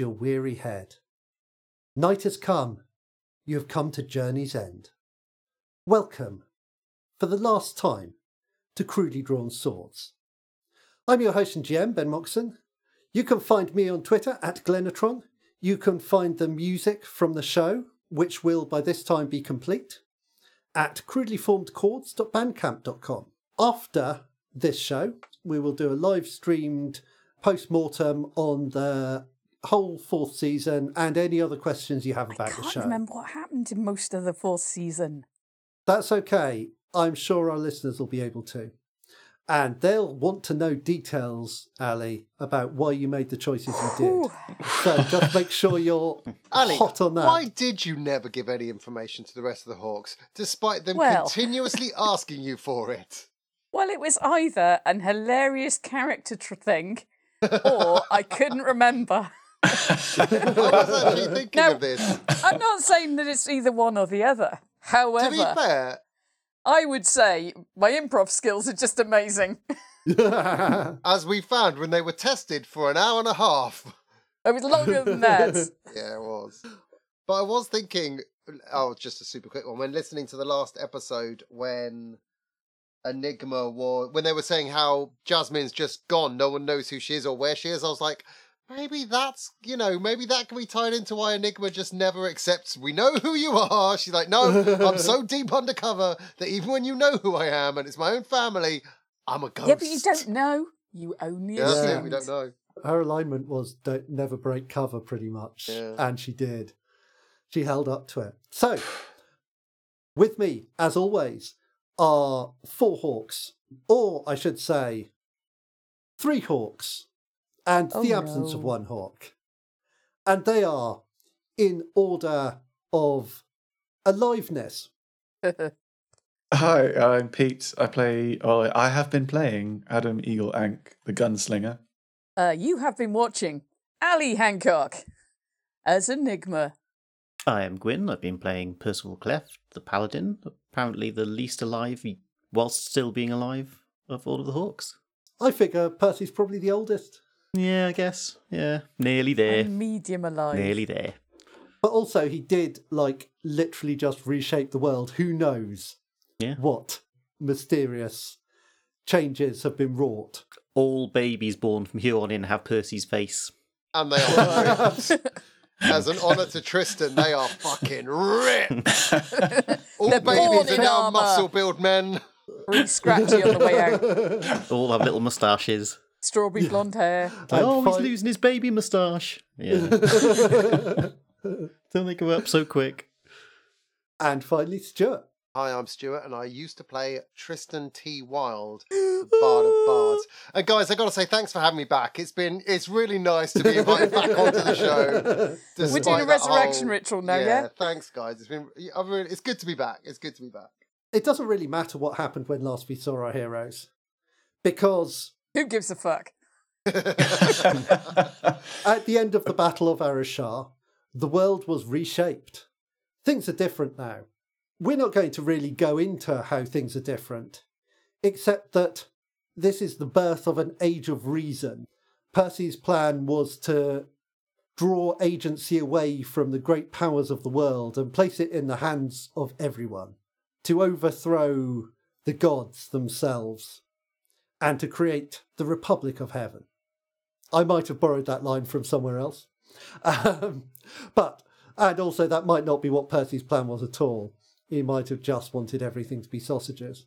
your weary head. Night has come, you have come to journey's end. Welcome, for the last time, to Crudely Drawn Swords. I'm your host and GM, Ben Moxon. You can find me on Twitter at Glenatron. You can find the music from the show, which will by this time be complete, at crudelyformedchords.bandcamp.com. After this show, we will do a live streamed post mortem on the whole fourth season and any other questions you have about the show. I can't show. remember what happened in most of the fourth season. That's okay. I'm sure our listeners will be able to. And they'll want to know details, Ali, about why you made the choices you did. So just make sure you're Ali, hot on that. why did you never give any information to the rest of the Hawks, despite them Well. continuously asking you for it? well, it was either an hilarious character tr- thing, or I couldn't remember. I was actually thinking No. of this. I'm not saying that it's either one or the other. However, To However, be fair, I would say my improv skills are just amazing. as we found when they were tested for an hour and a half. Oh, it was longer than that. Yeah, it was. But I was thinking, oh, just a super quick one. When listening to the last episode, when Enigma was, when they were saying how Jasmine's just gone, no one knows who she is or where she is, I was like, maybe that's, you know, maybe that can be tied into why Enigma just never accepts, we know who you are. She's like, no, I'm so deep undercover that even when you know who I am and it's my own family, I'm a ghost. Yeah, but you don't know. You only Yeah, that's it, we don't know. Her alignment was don't never break cover, pretty much. Yeah. And she did. She held up to it. So, with me, as always, are four hawks, or I should say, three hawks, and Oh, the absence of one hawk. And they are in order of aliveness. Hi, I'm Pete. I play, well, I have been playing Adam Eagle Ank, the gunslinger. uh, you have been watching Ali Hancock as Enigma. I am Gwyn. I've been playing Percival Cleft, the paladin, apparently the least alive, whilst still being alive, of all of the Hawks. I figure Percy's probably the oldest. Yeah, I guess. Yeah, nearly there. I'm medium alive. Nearly there. But also, he did, like, literally just reshape the world. Who knows Yeah. what mysterious changes have been wrought? All babies born from here on in have Percy's face. And they are ripped. As an honour to Tristan, they are fucking ripped. All They're born babies are in now armour. muscle build men. Really scratchy on the way out. All have little moustaches. Strawberry blonde hair. And oh, he's fi- losing his baby moustache. Yeah. Don't make him up so quick. And finally, Stuart. Hi, I'm Stuart, and I used to play Tristan T. Wild, the Bard of Bards. And guys, I got to say thanks for having me back. It's been it's really nice to be invited back onto the show. We're despite doing a resurrection whole- ritual now, yeah? Thanks, guys. It's been I've really, it's good to be back. It's good to be back. It doesn't really matter what happened when last we saw our heroes. Because Who gives a fuck? at the end of the Battle of Arashar, the world was reshaped. Things are different now. We're not going to really go into how things are different, except that this is the birth of an age of reason. Percy's plan was to draw agency away from the great powers of the world and place it in the hands of everyone, to overthrow the gods themselves, and to create the Republic of Heaven. I might have borrowed that line from somewhere else. Um, but, and also that might not be what Percy's plan was at all. He might have just wanted everything to be sausages.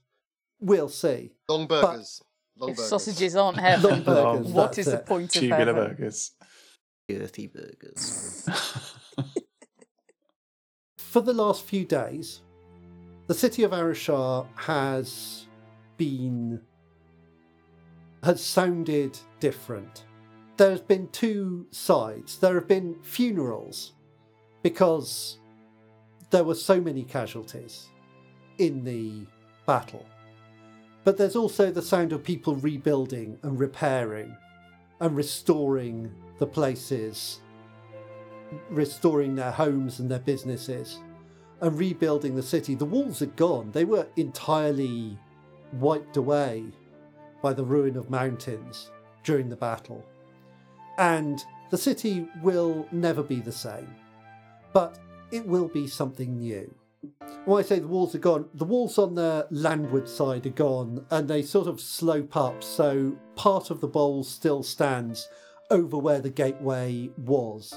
We'll see. Long burgers. Long If burgers. sausages aren't heaven, Long burgers, what that's is the it. point of Tubular heaven? burgers. Dirty burgers. For the last few days, the city of Arashar has been has sounded different. There's been two sides. There have been funerals because there were so many casualties in the battle. But there's also the sound of people rebuilding and repairing and restoring the places, restoring their homes and their businesses, and rebuilding the city. The walls are gone, they were entirely wiped away by the ruin of mountains during the battle. and the city will never be the same, but it will be something new. When I say the walls are gone, the walls on the landward side are gone and they sort of slope up, so part of the bowl still stands over where the gateway was.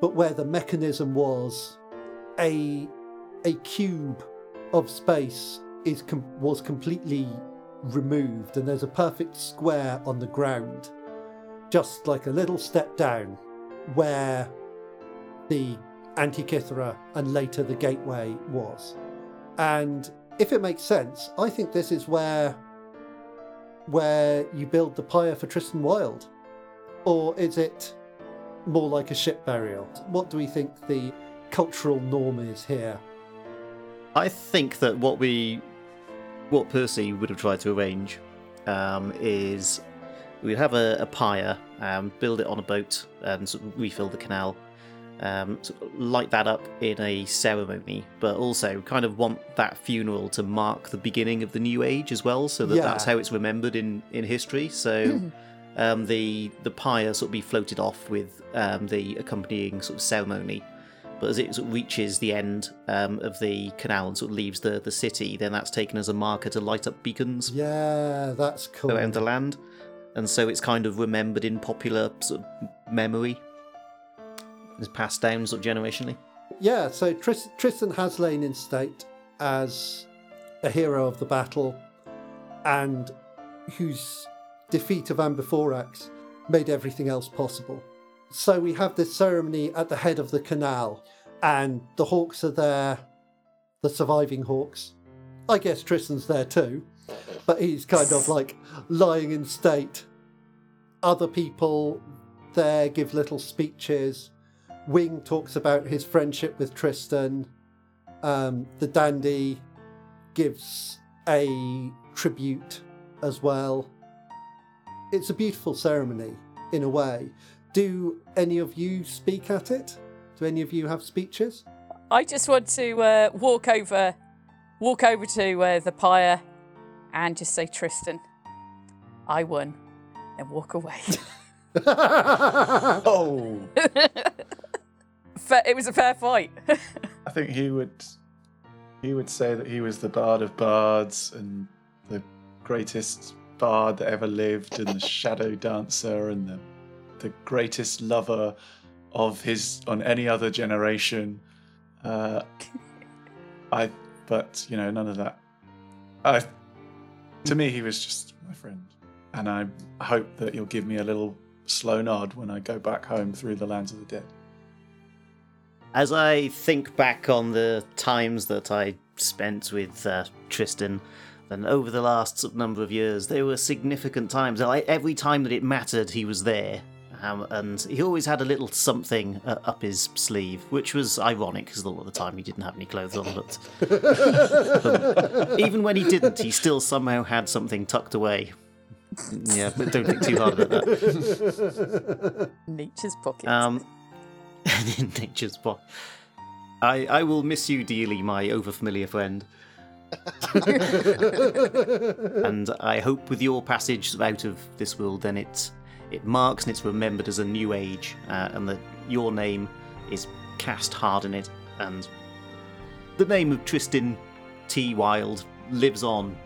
But where the mechanism was, a, a cube of space is com- was completely removed, and there's a perfect square on the ground, just like a little step down, where the Antikythera and later the Gateway was. And if it makes sense, I think this is where where you build the pyre for Tristan Wild, or is it more like a ship burial? What do we think the cultural norm is here? I think that what we, what Percy would have tried to arrange, um, is we'd have a, a pyre, um, build it on a boat, and sort of refill the canal, um, sort of light that up in a ceremony, but also kind of want that funeral to mark the beginning of the new age as well, so that Yeah. that's how it's remembered in in history. So. Um, the the pyre sort of be floated off with um, the accompanying sort of ceremony, but as it sort of reaches the end um, of the canal and sort of leaves the, the city, then that's taken as a marker to light up beacons Yeah, that's cool. around the land, and so it's kind of remembered in popular sort of memory. It's passed down sort of generationally. Yeah, so Tris- Tristan has lain in state as a hero of the battle and whose defeat of Ambiphorax made everything else possible. So we have this ceremony at the head of the canal, and the hawks are there, the surviving hawks. I guess Tristan's there too, but he's kind of like lying in state. Other people there give little speeches. Wing talks about his friendship with Tristan. Um, the dandy gives a tribute as well. It's a beautiful ceremony in a way. Do any of you speak at it? Do any of you have speeches? I just want to uh, walk over, walk over to uh, the pyre, and just say, Tristan, I won, and walk away. Oh, Fa- it was a fair fight. I think he would he would say that he was the bard of bards and the greatest bard that ever lived and the shadow dancer and the the greatest lover of his on any other generation. Uh, I but you know none of that. I to me he was just my friend, and I hope that you'll give me a little slow nod when I go back home through the lands of the dead. As I think back on the times that I spent with uh, Tristan, then over the last number of years, there were significant times. Every time that it mattered, he was there. Um, and he always had a little something uh, up his sleeve, which was ironic because a lot of the time he didn't have any clothes on. But, even when he didn't, he still somehow had something tucked away. Yeah, but don't think too hard about that. Nature's pocket. Um, in nature's spot. I, I will miss you dearly, my overfamiliar friend. and I hope with your passage out of this world, then it it marks and it's remembered as a new age, uh, and that your name is cast hard in it, and the name of Tristan T. Wild lives on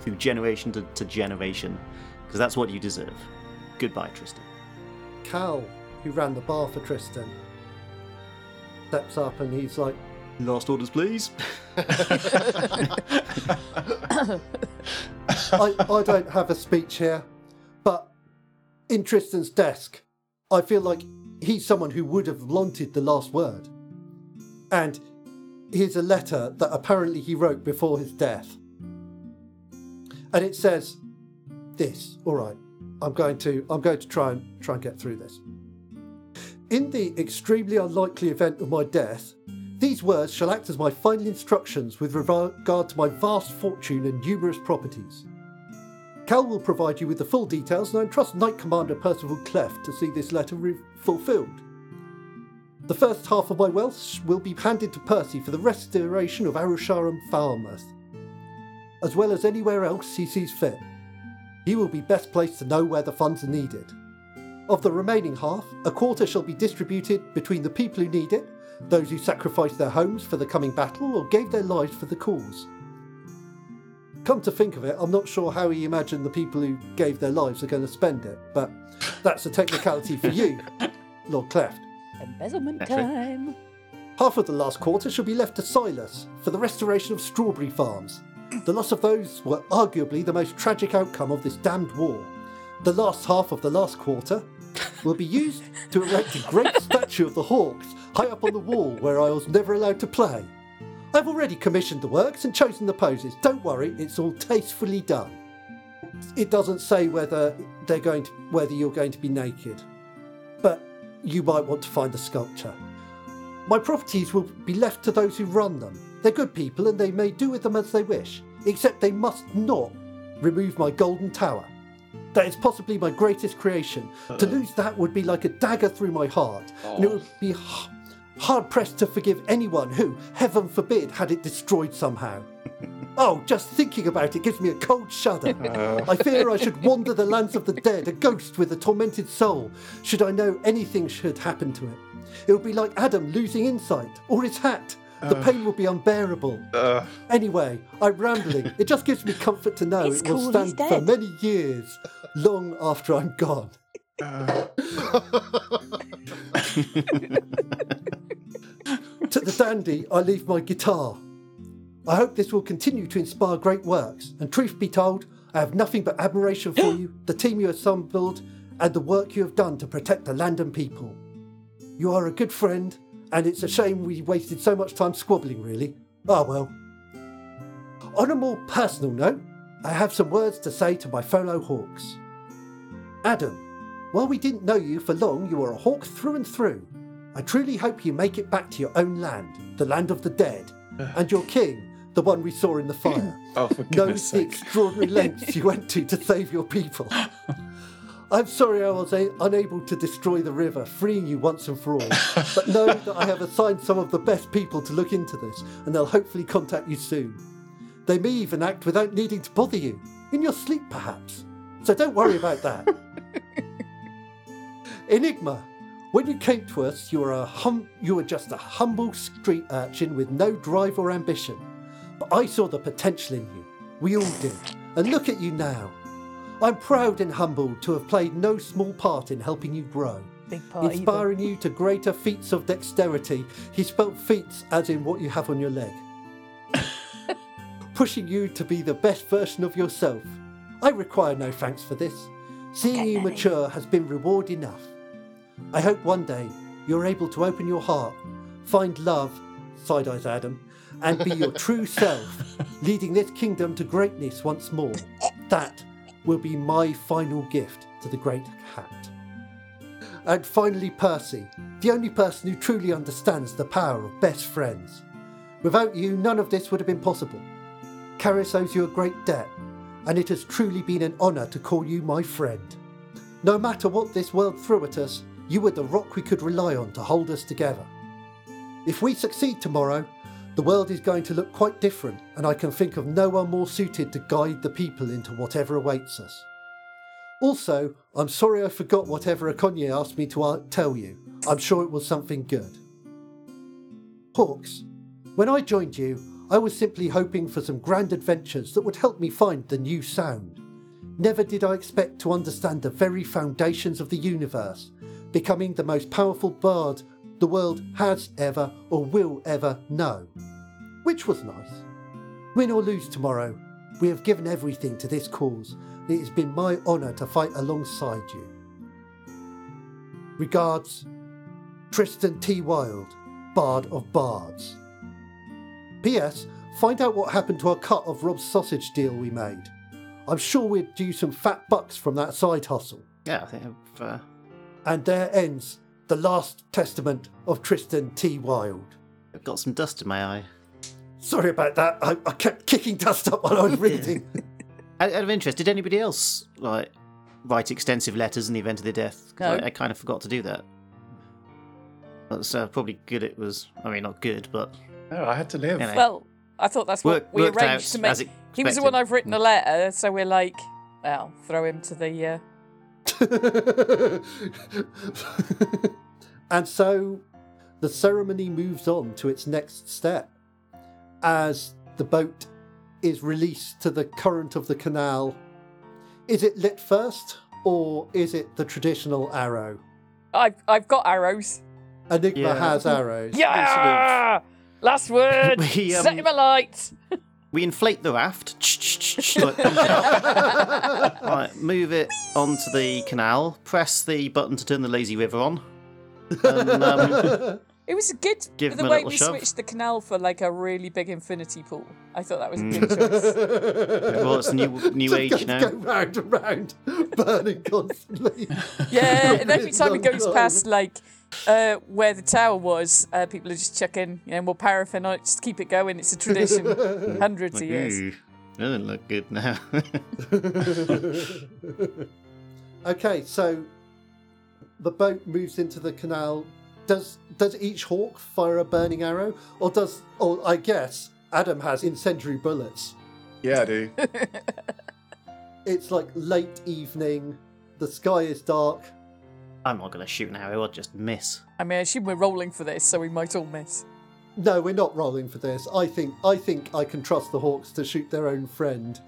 through generation to, to generation, because that's what you deserve. Goodbye, Tristan. Cal, who ran the bar for Tristan, steps up and he's like, Last orders, please. I, I don't have a speech here, but in Tristan's desk, I feel like he's someone who would have wanted the last word. And here's a letter that apparently he wrote before his death. And it says this, all right, I'm going to I'm going to try and try and get through this. In the extremely unlikely event of my death, these words shall act as my final instructions with regard to my vast fortune and numerous properties. Cal will provide you with the full details, and I entrust Knight Commander Percival Cleft to see this letter re- fulfilled. The first half of my wealth will be handed to Percy for the restoration of Arashar and Falmouth, as well as anywhere else he sees fit. He will be best placed to know where the funds are needed. Of the remaining half, a quarter shall be distributed between the people who need it, those who sacrificed their homes for the coming battle or gave their lives for the cause. Come to think of it, I'm not sure how he imagined the people who gave their lives are going to spend it, but that's a technicality for you, Lord Cleft. Embezzlement time. Half of the last quarter shall be left to Silas for the restoration of strawberry farms. The loss of those were arguably the most tragic outcome of this damned war. The last half of the last quarter will be used to erect a great statue of the Hawks high up on the wall where I was never allowed to play. I've already commissioned the works and chosen the poses. Don't worry, it's all tastefully done. It doesn't say whether they're going to, whether you're going to be naked, but you might want to find a sculpture. My properties will be left to those who run them. They're good people and they may do with them as they wish, except they must not remove my golden tower. That is possibly my greatest creation. To lose that would be like a dagger through my heart, and it oh. would be hard pressed to forgive anyone who, heaven forbid, had it destroyed somehow. Oh, just thinking about it gives me a cold shudder. I fear I should wander the lands of the dead, a ghost with a tormented soul, should I know anything should happen to it. It would be like Adam losing insight, or his hat. The pain would be unbearable. Uh, Anyway, I'm rambling. It just gives me comfort to know It's it will cool, stand for many years, long after I'm gone. Uh, To the dandy, I leave my guitar. I hope this will continue to inspire great works, and truth be told, I have nothing but admiration for you, the team you have assembled, and the work you have done to protect the land and people. You are a good friend, and it's a shame we wasted so much time squabbling, really. Ah, well. On a more personal note, I have some words to say to my fellow Hawks. Adam, while we didn't know you for long, you are a Hawk through and through. I truly hope you make it back to your own land, the land of the dead, and your king, the one we saw in the fire, oh, for knows goodness the extraordinary lengths you went to to save your people. I'm sorry I was a- unable to destroy the river, freeing you once and for all. But know that I have assigned some of the best people to look into this, and they'll hopefully contact you soon. They may even act without needing to bother you, in your sleep perhaps. So don't worry about that. Enigma, when you came to us, you were a hum- you were just a humble street urchin with no drive or ambition. But I saw the potential in you. We all did. And look at you now. I'm proud and humbled to have played no small part in helping you grow. Big party. then. Inspiring you to greater feats of dexterity. He spelt feats as in what you have on your leg. Pushing you to be the best version of yourself. I require no thanks for this. Seeing you mature has been reward enough. I hope one day you're able to open your heart, find love, side eyes Adam, and be your true self, leading this kingdom to greatness once more. That will be my final gift to the great hat. And finally, Percy, the only person who truly understands the power of best friends. Without you, none of this would have been possible. Caris owes you a great debt, and it has truly been an honour to call you my friend. No matter what this world threw at us, you were the rock we could rely on to hold us together. If we succeed tomorrow, the world is going to look quite different, and I can think of no one more suited to guide the people into whatever awaits us. Also, I'm sorry I forgot whatever Akonye asked me to uh, tell you. I'm sure it was something good. Hawks, when I joined you, I was simply hoping for some grand adventures that would help me find the new sound. Never did I expect to understand the very foundations of the universe, becoming the most powerful bard the world has ever or will ever know. Which was nice. Win or lose tomorrow, we have given everything to this cause. It has been my honour to fight alongside you. Regards, Tristan T. Wild, Bard of Bards. P.S. Find out what happened to a cut of Rob's sausage deal we made. I'm sure we'd do some fat bucks from that side hustle. Yeah, I think I've, uh, And there ends the last testament of Tristan T. Wild. I've got some dust in my eye. Sorry about that. I, I kept kicking dust up while I was reading. Out out of interest, did anybody else like write extensive letters in the event of their death? 'Cause No. I, I kind of forgot to do that. That's uh, probably good. It was. I mean, not good, but No, I had to live. You know. Well, I thought that's what Work- we worked arranged out to make. as He was the one. I've written a letter, so we're like, well, throw him to the uh, and so the ceremony moves on to its next step as the boat is released to the current of the canal. Is it lit first or is it the traditional arrow? I've I've got arrows. Enigma Yeah. has arrows. Yeah. Last word. We, um, Set him alight. We inflate the raft, like, right, move it onto the canal, press the button to turn the lazy river on, and um, It was good. Give the him a way we shove. switched the canal for like a really big infinity pool. I thought that was a Mm. good choice. well, it's new new Just age goes- now. Go round and round, burning constantly. Yeah, and every time it goes past like uh, where the tower was, uh, people are just chucking, you know, more paraffin on it, just keep it going. It's a tradition, hundreds Like, of years. ooh, doesn't look good now. okay, so the boat moves into the canal. Does does each hawk fire a burning arrow, or does? Or I guess Adam has incendiary bullets. Yeah, I do. It's like late evening. The sky is dark. I'm not going to shoot an arrow. I'll just miss. I mean, I assume we're rolling for this, so we might all miss. No, we're not rolling for this. I think I think I can trust the hawks to shoot their own friend.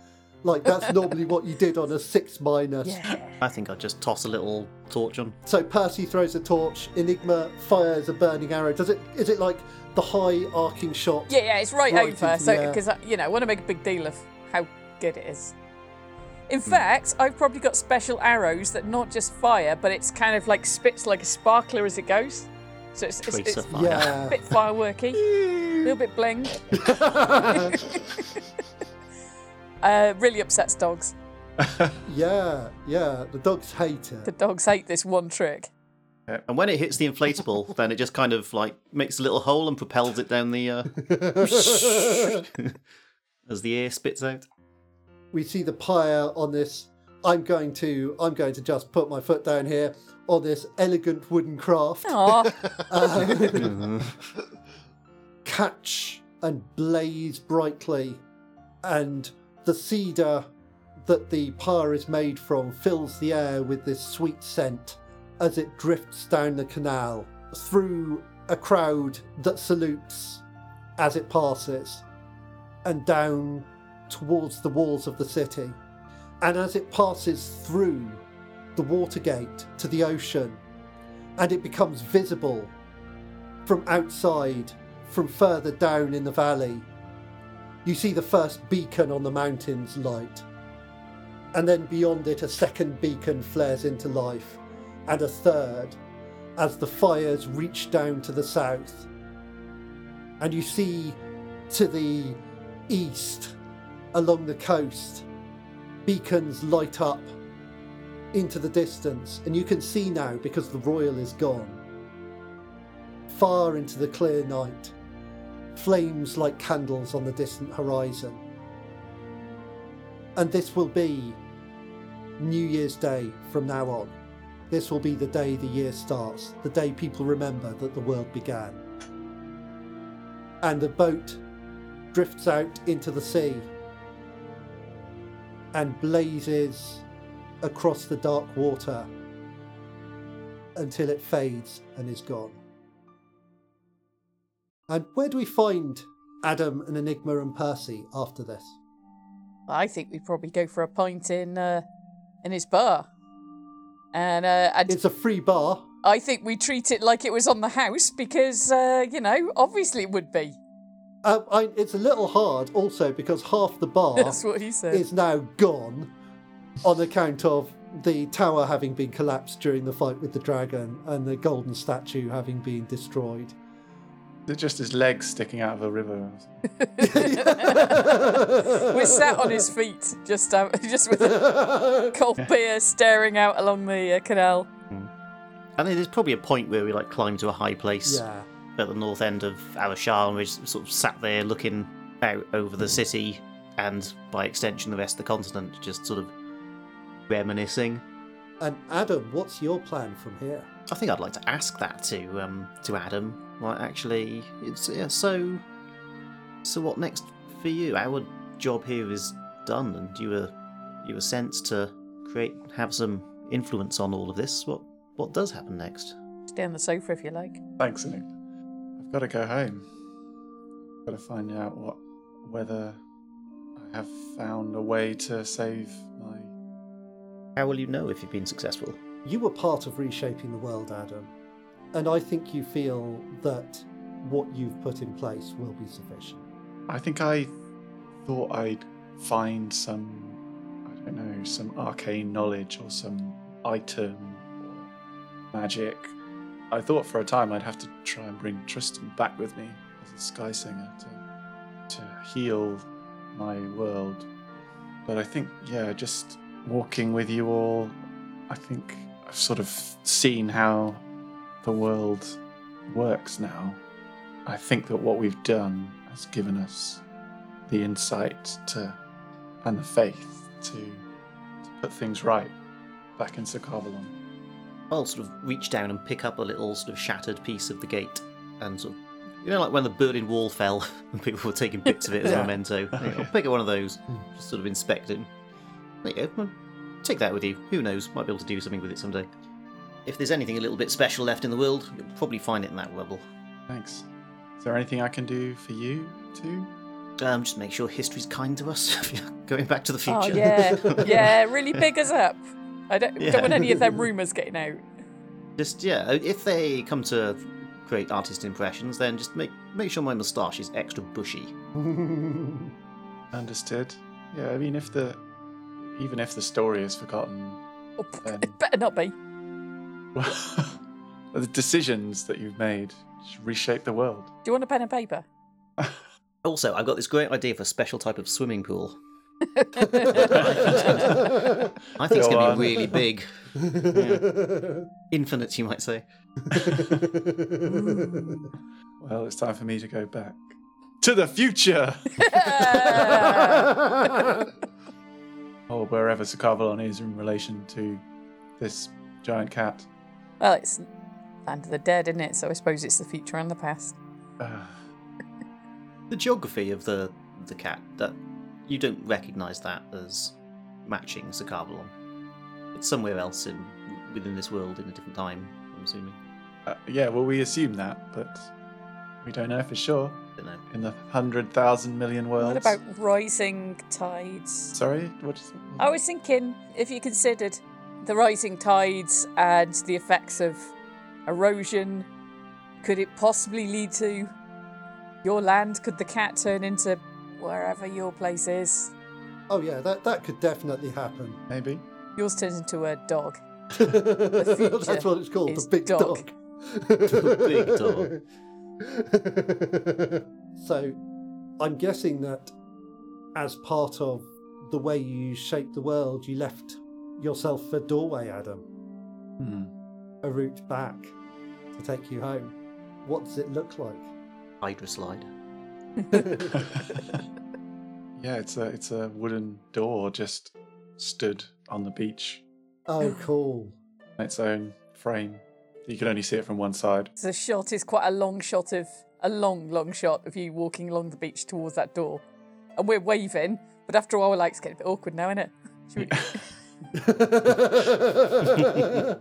Like that's normally what you did on a six minus. Yeah. I think I'll just toss a little torch on. So Percy throws a torch. Enigma fires a burning arrow. Does it? Is it like the high arcing shot? Yeah, yeah, it's right, Right over. So, the air. because uh, you know, I want to make a big deal of how good it is. In Hmm. fact, I've probably got special arrows that not just fire, but it's kind of like spits like a sparkler as it goes. So it's, it's, Tracer it's fire. a bit fireworky, a little bit bling. uh, really upsets dogs. yeah, yeah. The dogs hate it. The dogs hate this one trick. And when it hits the inflatable, then it just kind of like makes a little hole and propels it down the uh, as the air spits out. We see the pyre on this. I'm going to. I'm going to just put my foot down here on this elegant wooden craft. Um, catch and blaze brightly, and the cedar that the pyre is made from fills the air with this sweet scent as it drifts down the canal through a crowd that salutes as it passes and down towards the walls of the city. And as it passes through the Watergate to the ocean, and it becomes visible from outside, from further down in the valley, you see the first beacon on the mountains light. And then beyond it, a second beacon flares into life, and a third as the fires reach down to the south. And you see to the east, along the coast, beacons light up into the distance, and you can see now because the royal is gone. Far into the clear night, flames like candles on the distant horizon. And this will be New Year's Day from now on. This will be the day the year starts, the day people remember that the world began. And the boat drifts out into the sea and blazes across the dark water until it fades and is gone. And where do we find Adam and Enigma and Percy after this? I think we probably go for a pint in uh, in his bar, and uh, I'd, It's a free bar. I think we treat it like it was on the house because uh, you know, obviously it would be. Uh, I, it's a little hard also because half the bar That's what he said. is now gone on account of the tower having been collapsed during the fight with the dragon and the golden statue having been destroyed. They're just his legs sticking out of a river. We're sat on his feet, just uh, just with a cold beer staring out along the uh, canal. I think there's probably a point where we like climb to a high place yeah. At the north end of Arashar and we just sort of sat there looking out over the city and by extension the rest of the continent, just sort of reminiscing. And Adam, what's your plan from here? I think I'd like to ask that to um to Adam. Like, actually, it's yeah, so. So what next for you? Our job here is done, and you were you were sent to create have some influence on all of this, what what does happen next? Stay on the sofa if you like. Thanks, Nick. I've got to go home. Got to find out what whether I have found a way to save my. How will you know if you've been successful? You were part of reshaping the world, Adam, and I think you feel that what you've put in place will be sufficient. I think I thought I'd find some, I don't know, some arcane knowledge or some item or magic. I thought for a time I'd have to try and bring Tristan back with me as a sky singer to, to heal my world. But I think, yeah, just walking with you all, I think I've sort of seen how the world works now. I think that what we've done has given us the insight to and the faith to, to put things right back in Sarkavalon. I'll sort of reach down and pick up a little sort of shattered piece of the gate and sort of, you know, like when the Berlin Wall fell and people were taking bits of it as a Yeah. memento. I'll pick up one of those, just sort of inspect it. There you go. Take that with you. Who knows? Might be able to do something with it someday. If there's anything a little bit special left in the world, you'll probably find it in that rubble. Thanks. Is there anything I can do for you too? Um, just make sure history's kind to us. if you're Going back to the future. Oh yeah, yeah, really big us up. I don't, Yeah. don't want any of them rumours getting out. Just yeah, if they come to create artist impressions, then just make make sure my moustache is extra bushy. Understood. Yeah, I mean, if the even if the story is forgotten, Oh, p- Um, it better not be. the decisions that you've made should reshape the world. Do you want a pen and paper? Also, I've got this great idea for a special type of swimming pool. I think it's going to be really big, Yeah. infinite, you might say. Well, it's time for me to go back to the future, or wherever Sarkavalon is in relation to this giant cat. well, it's land of the dead, isn't it? So I suppose it's the future and the past. Uh, The geography of the the cat that you don't recognise that as matching Sarkavalon. It's somewhere else in within this world in a different time. I'm assuming. uh, yeah, well, we assume that, but we don't know for sure. don't know. In the hundred thousand million worlds. What about rising tides? Sorry, what is it? I was thinking if you considered the rising tides and the effects of erosion, could it possibly lead to your land? Could the cat turn into wherever your place is? oh yeah, that that could definitely happen. Maybe. Yours turns into a dog. That's what it's called, is the big dog. dog. big dog. so, I'm guessing that as part of the way you shaped the world, you left yourself a doorway, Adam, Hmm. a route back to take you home. What does it look like? Hydra slide. yeah, it's a it's a wooden door just stood on the beach, Oh, cool. on its own frame. You can only see it from one side. The shot is quite a long shot of a long, long shot of you walking along the beach towards that door, and we're waving. But after a while, we're like, it's getting a bit awkward now, isn't it? Should we-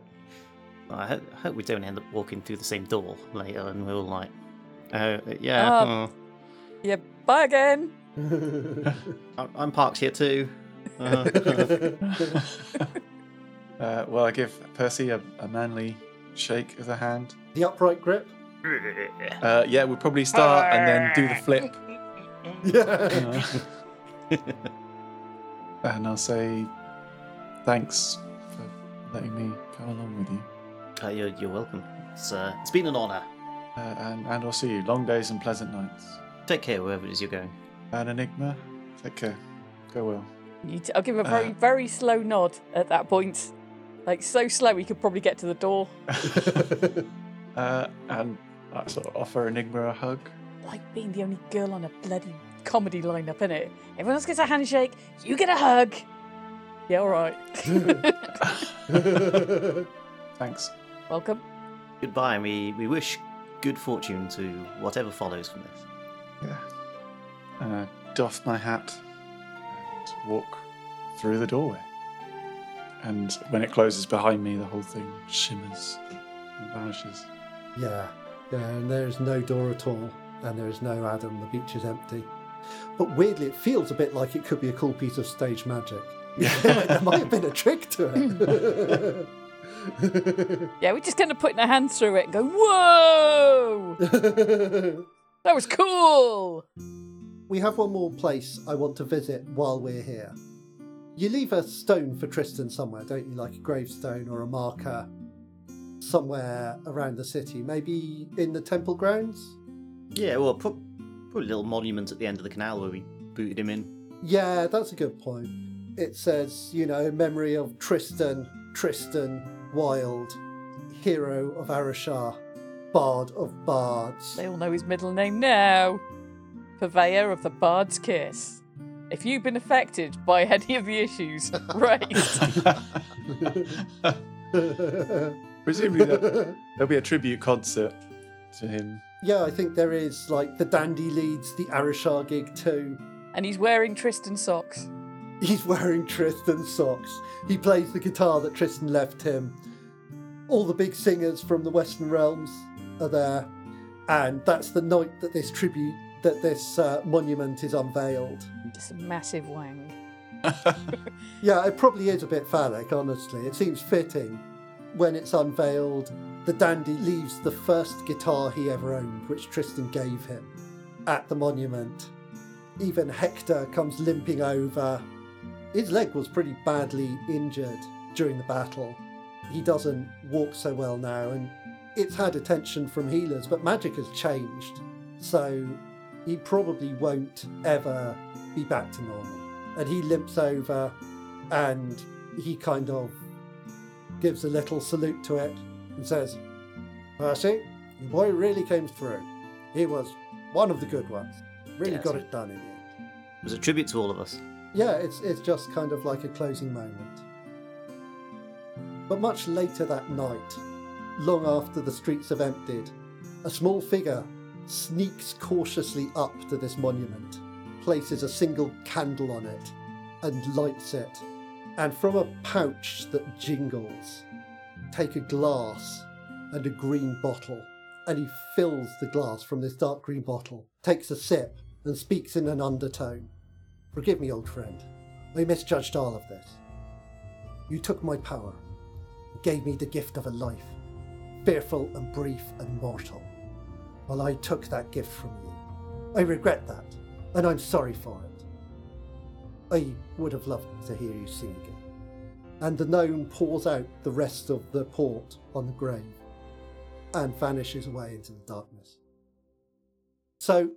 I hope, I hope we don't end up walking through the same door later, and we're all like, "Oh, yeah, Uh, oh, yeah, bye again. I'm- I'm parked here too." Uh, Uh, well, I give Percy a, a manly shake of the hand. the upright grip? Uh, yeah, we'll probably start and then do the flip. Yeah. Uh, and I'll say thanks for letting me come along with you. uh, you're, you're welcome. It's uh, it's been an honour. Uh, and, and I'll see you. Long days and pleasant nights. Take care wherever it is you're going. And Enigma, take care. Go well. You t- I'll give a very, Uh. very slow nod at that point. Like, so slow he could probably get to the door. uh, and I sort of offer Enigma a hug. Like being the only girl on a bloody comedy lineup, innit? Everyone else gets a handshake, you get a hug. Yeah, alright. Thanks. Welcome. Goodbye, and we, we wish good fortune to whatever follows from this. Yeah. Uh, doff my hat and walk through the doorway. And when it closes behind me, the whole thing shimmers and vanishes. Yeah, yeah, and there's no door at all, and there is no Adam. The beach is empty. But weirdly, it feels a bit like it could be a cool piece of stage magic. there might have been a trick to it. Yeah, we're just kind of putting our hands through it and go, whoa! That was cool! We have one more place I want to visit while we're here. You leave a stone for Tristan somewhere, don't you? Like a gravestone or a marker somewhere around the city, maybe in the temple grounds? Yeah, well, put, put a little monument at the end of the canal where we booted him in. Yeah, that's a good point. It says, you know, memory of Tristan, Tristan Wild, hero of Arashar, bard of bards. They all know his middle name now. Purveyor of the Bard's Kiss. If you've been affected by any of the issues, right? Presumably, there- there'll be a tribute concert to him. yeah, I think there is like the dandy leads the Arashar gig too. and he's wearing Tristan socks. He's wearing Tristan socks. He plays the guitar that Tristan left him. All the big singers from the Western realms are there, and that's the night that this tribute, that this uh, monument is unveiled. Just a massive wang. Yeah, it probably is a bit phallic, honestly. It seems fitting when it's unveiled. The dandy leaves the first guitar he ever owned, which Tristan gave him, at the monument. Even Hector comes limping over. His leg was pretty badly injured during the battle. He doesn't walk so well now, and it's had attention from healers, but magic has changed. So he probably won't ever be back to normal. And he limps over and he kind of gives a little salute to it and says, Percy, the boy really came through. He was one of the good ones. Really Yes. got it done in the end. It was a tribute to all of us. Yeah, it's it's just kind of like a closing moment. But much later that night, long after the streets have emptied, a small figure sneaks cautiously up to this monument, places a single candle on it, and lights it. And from a pouch that jingles, take a glass and a green bottle, and he fills the glass from this dark green bottle, takes a sip, and speaks in an undertone. Forgive me, old friend. I misjudged all of this. You took my power, gave me the gift of a life, fearful and brief and mortal. Well, I took that gift from you. I regret that, and I'm sorry for it. I would have loved to hear you sing again. And the gnome pours out the rest of the port on the grave and vanishes away into the darkness. So,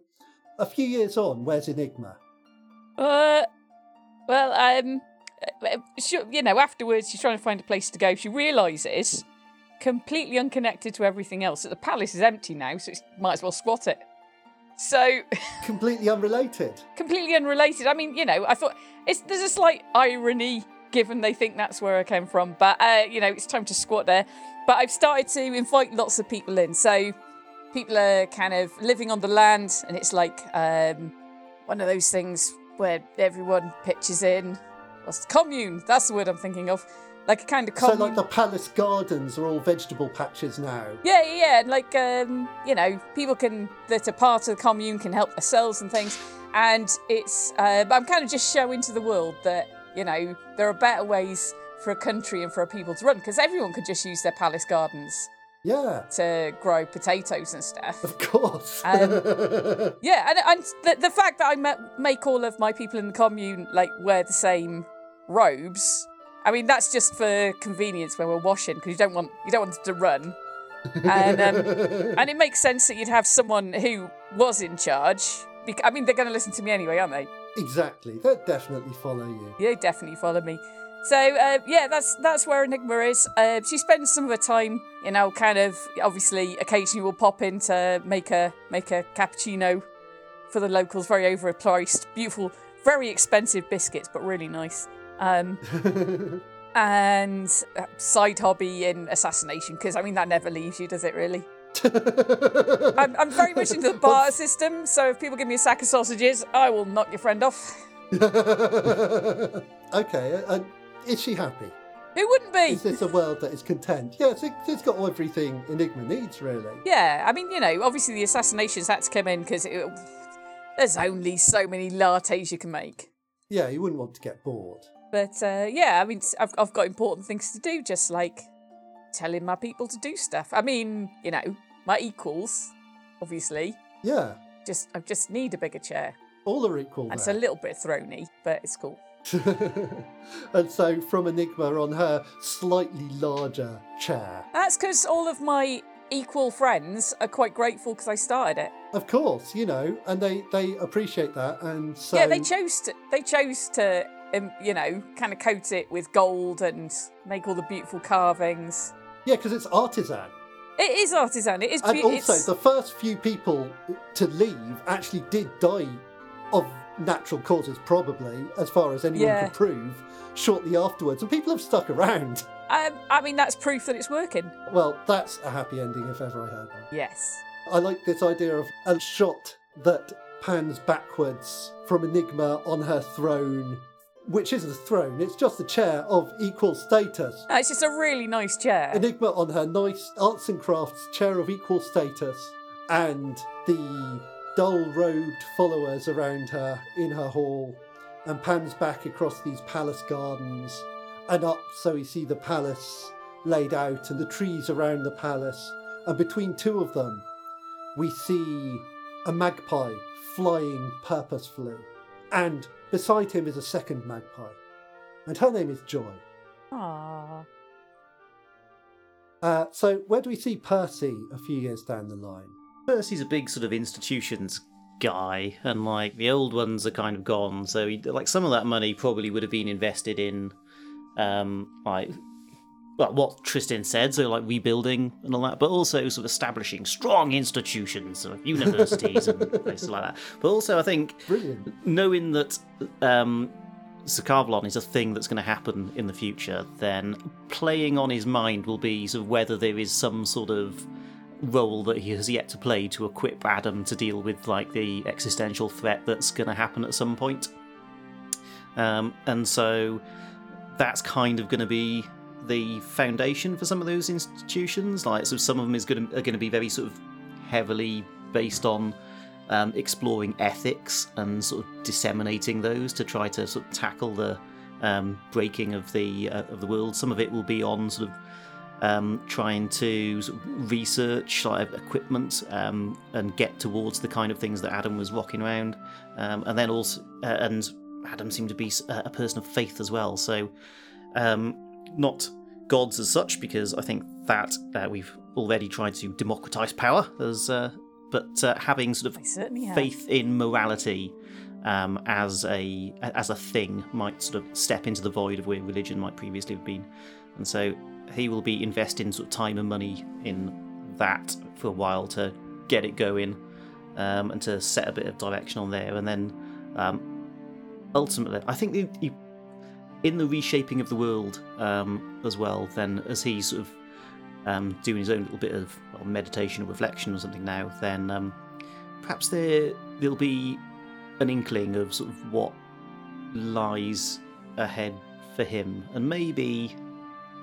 a few years on, where's Enigma? Uh, well, um, uh, she, you know, afterwards she's trying to find a place to go. She realizes, completely unconnected to everything else, the palace is empty now, so it might as well squat it. So, Completely unrelated. completely unrelated. I mean, you know, I thought it's there's a slight irony given they think that's where I came from, but uh, you know, it's time to squat there. But I've started to invite lots of people in, so people are kind of living on the land, and it's like um, one of those things where everyone pitches in. What's the commune? That's the word I'm thinking of. Like a kind of So, like the palace gardens are all vegetable patches now. Yeah, yeah, yeah. And like, um, you know, people can that are part of the commune can help themselves and things. And it's, uh, I'm kind of just showing to the world that you know there are better ways for a country and for a people to run because everyone could just use their palace gardens Yeah, to grow potatoes and stuff. of course. Um, Yeah, and, and the, the fact that I make all of my people in the commune like wear the same robes. I mean, that's just for convenience when we're washing because you don't want you don't want them to run. And um, and it makes sense that you'd have someone who was in charge. bec- I mean, they're going to listen to me anyway, aren't they? exactly. They'll definitely follow you. Yeah, definitely follow me. So uh, yeah, that's that's where Enigma is. Uh, she spends some of her time, you know, kind of obviously occasionally will pop in to make a make a cappuccino for the locals, very overpriced, beautiful, very expensive biscuits, but really nice. Um, and uh, side hobby in assassination because I mean that never leaves you, does it really? I'm, I'm very much into the barter system, so if people give me a sack of sausages, I will knock your friend off. okay, and is she happy? Who wouldn't be? Is this a world that is content? Yes, it, it's got everything Enigma needs, really. Yeah, I mean, you know, obviously the assassinations had to come in because there's only so many lattes you can make. Yeah, you wouldn't want to get bored. But uh, yeah, I mean, I've, I've got important things to do, just like telling my people to do stuff. I mean, you know, my equals, obviously. Yeah, Just I just need a bigger chair. all are equal. It's a little bit throny, but it's cool. and so from Enigma on her slightly larger chair. That's because all of my equal friends are quite grateful because I started it. Of course, you know, and they they appreciate that, and so Yeah, they chose to. They chose to, um, you know, kind of coat it with gold and make all the beautiful carvings. yeah, because it's artisan. It is artisan. It is. And be- also, it's- the first few people to leave actually did die of natural causes, probably, as far as anyone Yeah. could prove, shortly afterwards. And people have stuck around. um, I mean, that's proof that it's working. Well, that's a happy ending if ever I heard one. Yes. I like this idea of a shot that pans backwards from Enigma on her throne, which isn't a throne, it's just a chair of equal status. No, it's just a really nice chair. Enigma on her nice arts and crafts chair of equal status, and the dull robed followers around her in her hall, and pans back across these palace gardens and up so we see the palace laid out and the trees around the palace, and between two of them, we see a magpie flying purposefully, and beside him is a second magpie, and her name is Joy. Aww. Uh, so, where do we see Percy a few years down the line? Percy's a big sort of institutions guy, and like the old ones are kind of gone. So he, like some of that money probably would have been invested in, um, like. Well, what Tristan said, so like rebuilding and all that, but also sort of establishing strong institutions, like universities and places like that. But also, I think Brilliant. knowing that um, Zakarvalon is a thing that's going to happen in the future, then playing on his mind will be sort of whether there is some sort of role that he has yet to play to equip Adam to deal with like the existential threat that's going to happen at some point. Um, and so that's kind of going to be the foundation for some of those institutions. Like, so some of them is going to, are going to be very sort of heavily based on um, exploring ethics and sort of disseminating those to try to sort of tackle the um, breaking of the uh, of the world. Some of it will be on sort of um, trying to sort of research like equipment um, and get towards the kind of things that Adam was rocking around, um, and then also uh, and Adam seemed to be a person of faith as well. So um, not gods as such, because I think that uh, we've already tried to democratize power as. Uh, but uh, having sort of faith in morality um, as a as a thing might sort of step into the void of where religion might previously have been, and so he will be investing sort of time and money in that for a while to get it going um, and to set a bit of direction on there, and then um, ultimately, I think the, he, in the reshaping of the world um, as well, then as he's sort of um, doing his own little bit of meditation or reflection or something now, then um, perhaps there there'll be an inkling of sort of what lies ahead for him, and maybe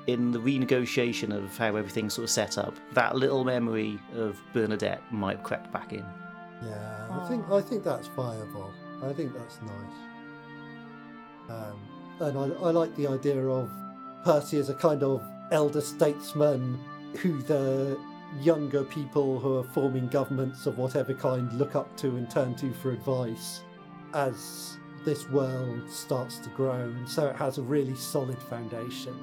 in the renegotiation of how everything's sort of set up, that little memory of Bernadette might crept back in. Yeah, I think I think that's viable. I think that's nice. Um, and I, I like the idea of Percy as a kind of elder statesman who the younger people who are forming governments of whatever kind look up to and turn to for advice as this world starts to grow. And so it has a really solid foundation.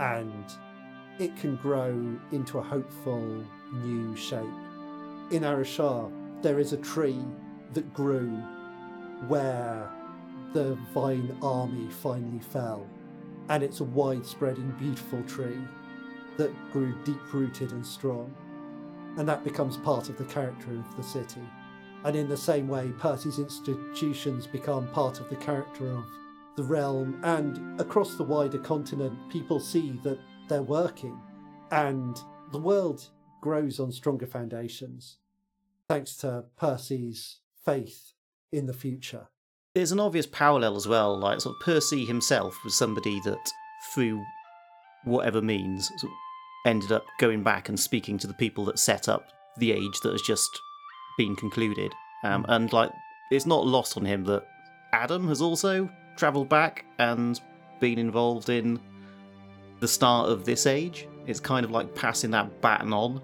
And it can grow into a hopeful new shape. In Arashar, there is a tree that grew where the Vine army finally fell. And it's a widespreading, beautiful tree that grew deep rooted and strong. And that becomes part of the character of the city. And in the same way, Percy's institutions become part of the character of the realm. And across the wider continent, people see that they're working. And the world grows on stronger foundations thanks to Percy's faith in the future. There's an obvious parallel as well, like sort of Percy himself was somebody that through whatever means, sort of ended up going back and speaking to the people that set up the age that has just been concluded. Um, and like, it's not lost on him that Adam has also travelled back and been involved in the start of this age. It's kind of like passing that baton on.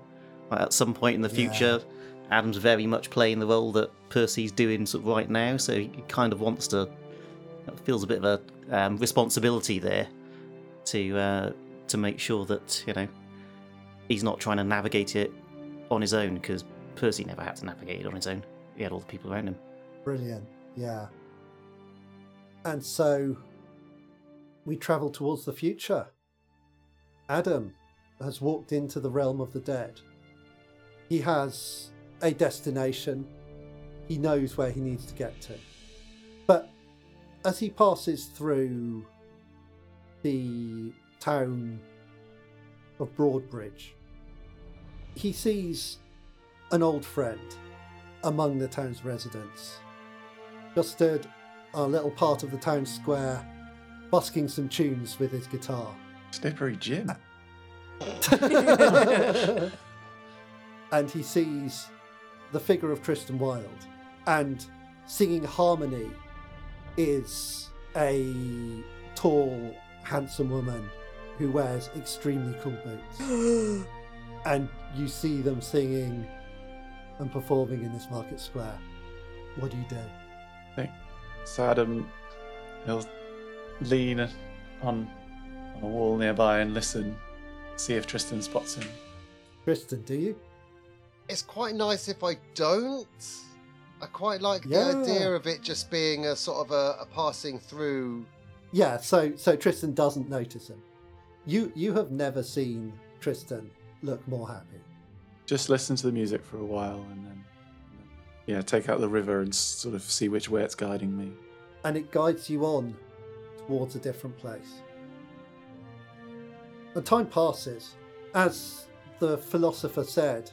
Like at some point in the Yeah. Adam's very much playing the role that Percy's doing sort of right now, so he kind of wants to. feels a bit of a um, responsibility there to uh, to make sure that you know he's not trying to navigate it on his own because Percy never had to navigate it on his own. He had all the people around him. Brilliant. Yeah. And so we travel towards the future. Adam has walked into the realm of the dead. He has a destination. He knows where he needs to get to. But as he passes through the town of Broadbridge, he sees an old friend among the town's residents. Just stood on a little part of the town square, busking some tunes with his guitar. Slippery Jim. and he sees the figure of Tristan Wild, and singing harmony is a tall, handsome woman who wears extremely cool boots. and you see them singing and performing in this market square. What do you do? So Adam, he'll lean on, on a wall nearby and listen, see if Tristan spots him. Tristan, do you? It's quite nice if I don't. I quite like Yeah. the idea of it just being a sort of a, a passing through. Yeah, so so Tristan doesn't notice him. You you have never seen Tristan look more happy. Just listen to the music for a while and then, yeah, take out the river and sort of see which way it's guiding me. And it guides you on towards a different place. And time passes. As the philosopher said,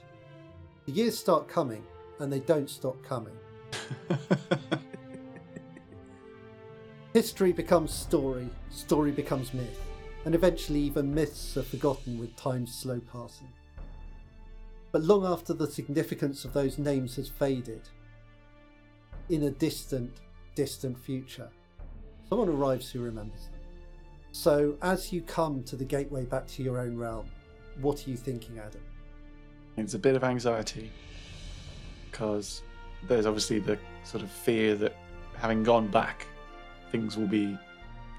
the years start coming and they don't stop coming. History becomes story, story becomes myth, and eventually even myths are forgotten with time's slow passing. But long after the significance of those names has faded, in a distant, distant future, someone arrives who remembers them. So as you come to the gateway back to your own realm, what are you thinking, Adam? It's a bit of anxiety because there's obviously the sort of fear that having gone back, things will be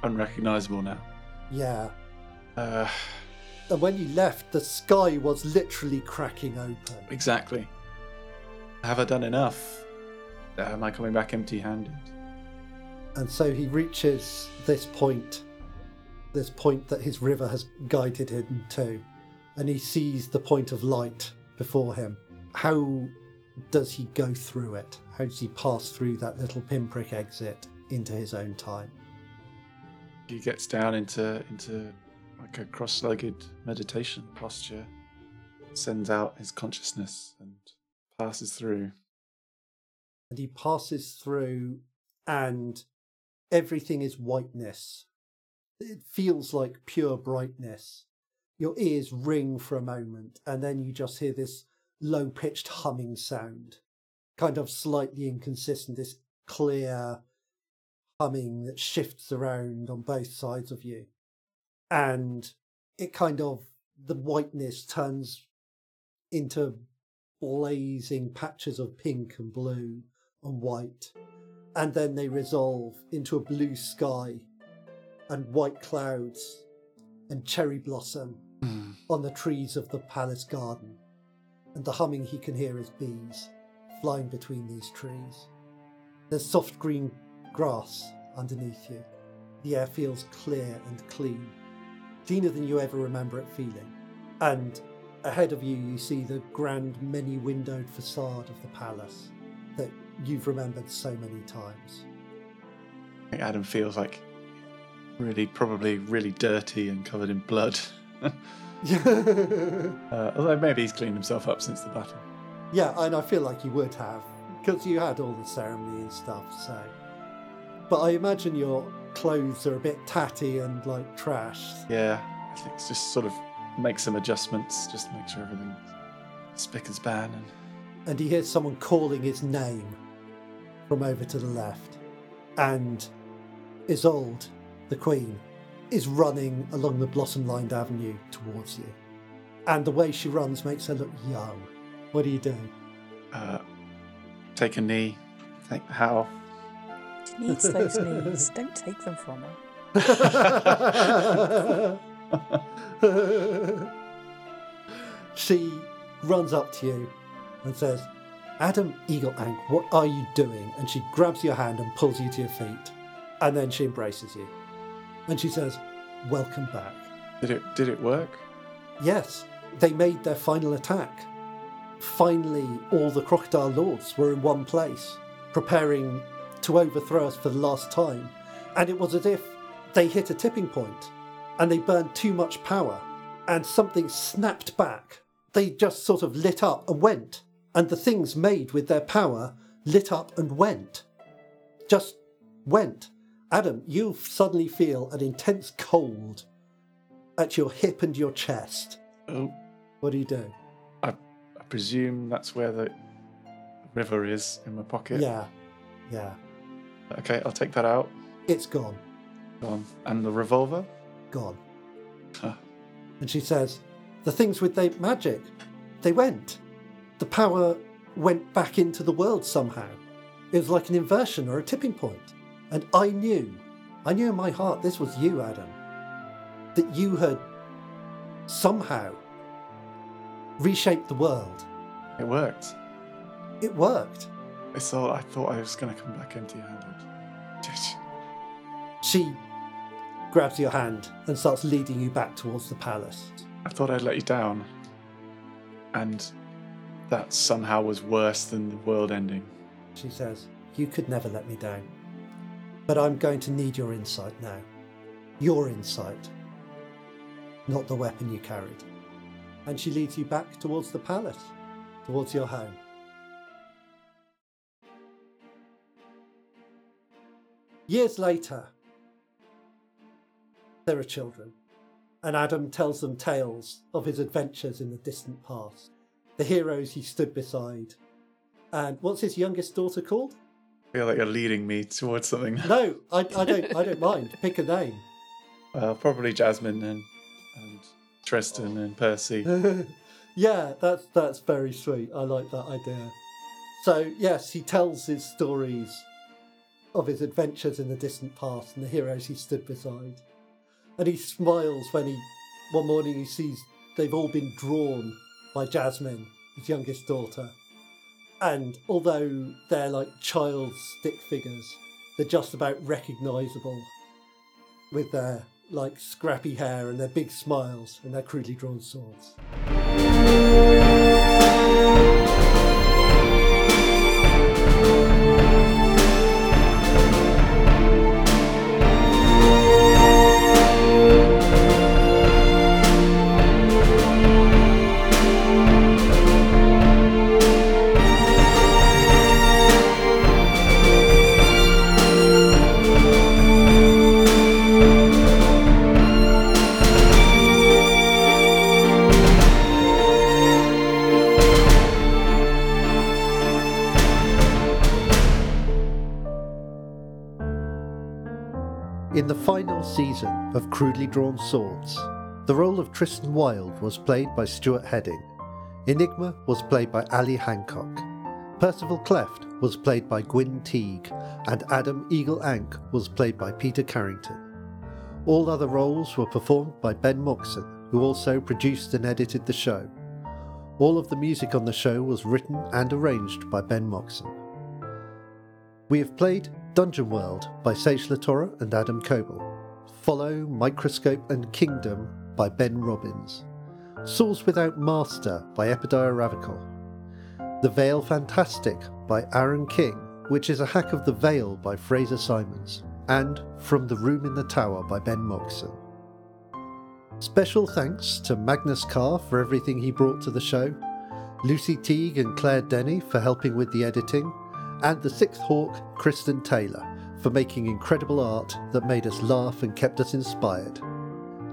unrecognizable now. Yeah. Uh, And when you left, the sky was literally cracking open. exactly. Have I done enough? Uh, am I coming back empty handed? And so he reaches this point, this point that his river has guided him to, and he sees the point of light before him. How does he go through it? How does he pass through that little pinprick exit into his own time? He gets down into into like a cross-legged meditation posture, sends out his consciousness and passes through. and he passes through and everything is whiteness it feels like pure brightness your ears ring for a moment and then you just hear this low pitched humming sound kind of slightly inconsistent this clear humming that shifts around on both sides of you. And it kind of the whiteness turns into blazing patches of pink and blue and white, and then they resolve into a blue sky and white clouds and cherry blossom on the trees of the palace garden. And the humming he can hear is bees flying between these trees. There's soft green grass underneath you. The air feels clear and clean, cleaner than you ever remember it feeling. And ahead of you, you see the grand, many windowed facade of the palace that you've remembered so many times. Adam feels like really, probably really dirty and covered in blood. Uh, although maybe he's cleaned himself up since the battle. yeah, and I feel like you would have, because you had all the ceremony and stuff, so. But I imagine you're clothes are a bit tatty and like trash. Yeah, I think it's just sort of make some adjustments just to make sure everything's spick and span. And and he hears someone calling his name from over to the left. And Isolde, the Queen, is running along the blossom lined avenue towards you. And the way she runs makes her look young. What do you do? uh, take a knee, thank Hal. She needs those knees. Don't take them from her. she runs up to you and says, Adam Eagle Ank, what are you doing? And she grabs your hand and pulls you to your feet. And then she embraces you. And she says, Welcome back. Did it? Did it work? Yes, they made their final attack. Finally, all the crocodile lords were in one place, preparing to overthrow us for the last time. And it was as if they hit a tipping point and they burned too much power, and something snapped back. They just sort of lit up and went, and the things made with their power lit up and went. Just went. Adam, you suddenly feel an intense cold at your hip and your chest. Oh, What do you do? I presume that's where the river is in my pocket. Yeah, yeah. Okay, I'll take that out. It's gone, Gone. And the revolver? gone. Huh. And she says, The things with the magic, they went. The power went back into the world somehow. It was like an inversion or a tipping point. And I knew, I knew in my heart this was you, Adam. That you had somehow reshaped the world. It worked. It worked. I thought I thought I was going to come back empty-handed. She grabs your hand and starts leading you back towards the palace. I thought I'd let you down, and that somehow was worse than the world ending. She says, You could never let me down. But I'm going to need your insight now. Your insight, not the weapon you carried. And she leads you back towards the palace, towards your home. Years later, there are children, and Adam tells them tales of his adventures in the distant past, the heroes he stood beside. And what's his youngest daughter called? I feel like you're leading me towards something. No, I, I don't. I don't mind. Pick a name. Uh, probably Jasmine and, and Tristan and Percy. yeah, that's that's very sweet. I like that idea. So yes, he tells his stories of his adventures in the distant past and the heroes he stood beside, and he smiles when he one morning he sees they've all been drawn by Jasmine, his youngest daughter, and although they're like child stick figures, they're just about recognisable with their like scrappy hair and their big smiles and their crudely drawn swords. Season of Crudely Drawn Swords, the role of Tristan Wild was played by Stuart Heading, Enigma was played by Ali Hancock, Percival Cleft was played by Gwyn Teague, and Adam Eagle Ank was played by Peter Carrington. All other roles were performed by Ben Moxon, who also produced and edited the show. All of the music on the show was written and arranged by Ben Moxon. We have played Dungeon World by Sage LaTorra and Adam Koebel. Follow Microscope and Kingdom by Ben Robbins. Swords Without Master by Epidiah Ravachol. The Veil Fantastic by Aaron King, which is a hack of The Veil by Fraser Simons. And From the Room in the Tower by Ben Moxon. Special thanks to Magnus Carr for everything he brought to the show, Lucy Teague and Claire Denny for helping with the editing, and the Sixth Hawk, Kristen Taylor, for making incredible art that made us laugh and kept us inspired.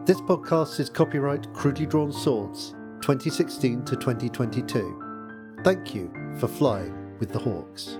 This podcast is copyright Crudely Drawn Swords, 2016 to 2022. Thank you for flying with the Hawks.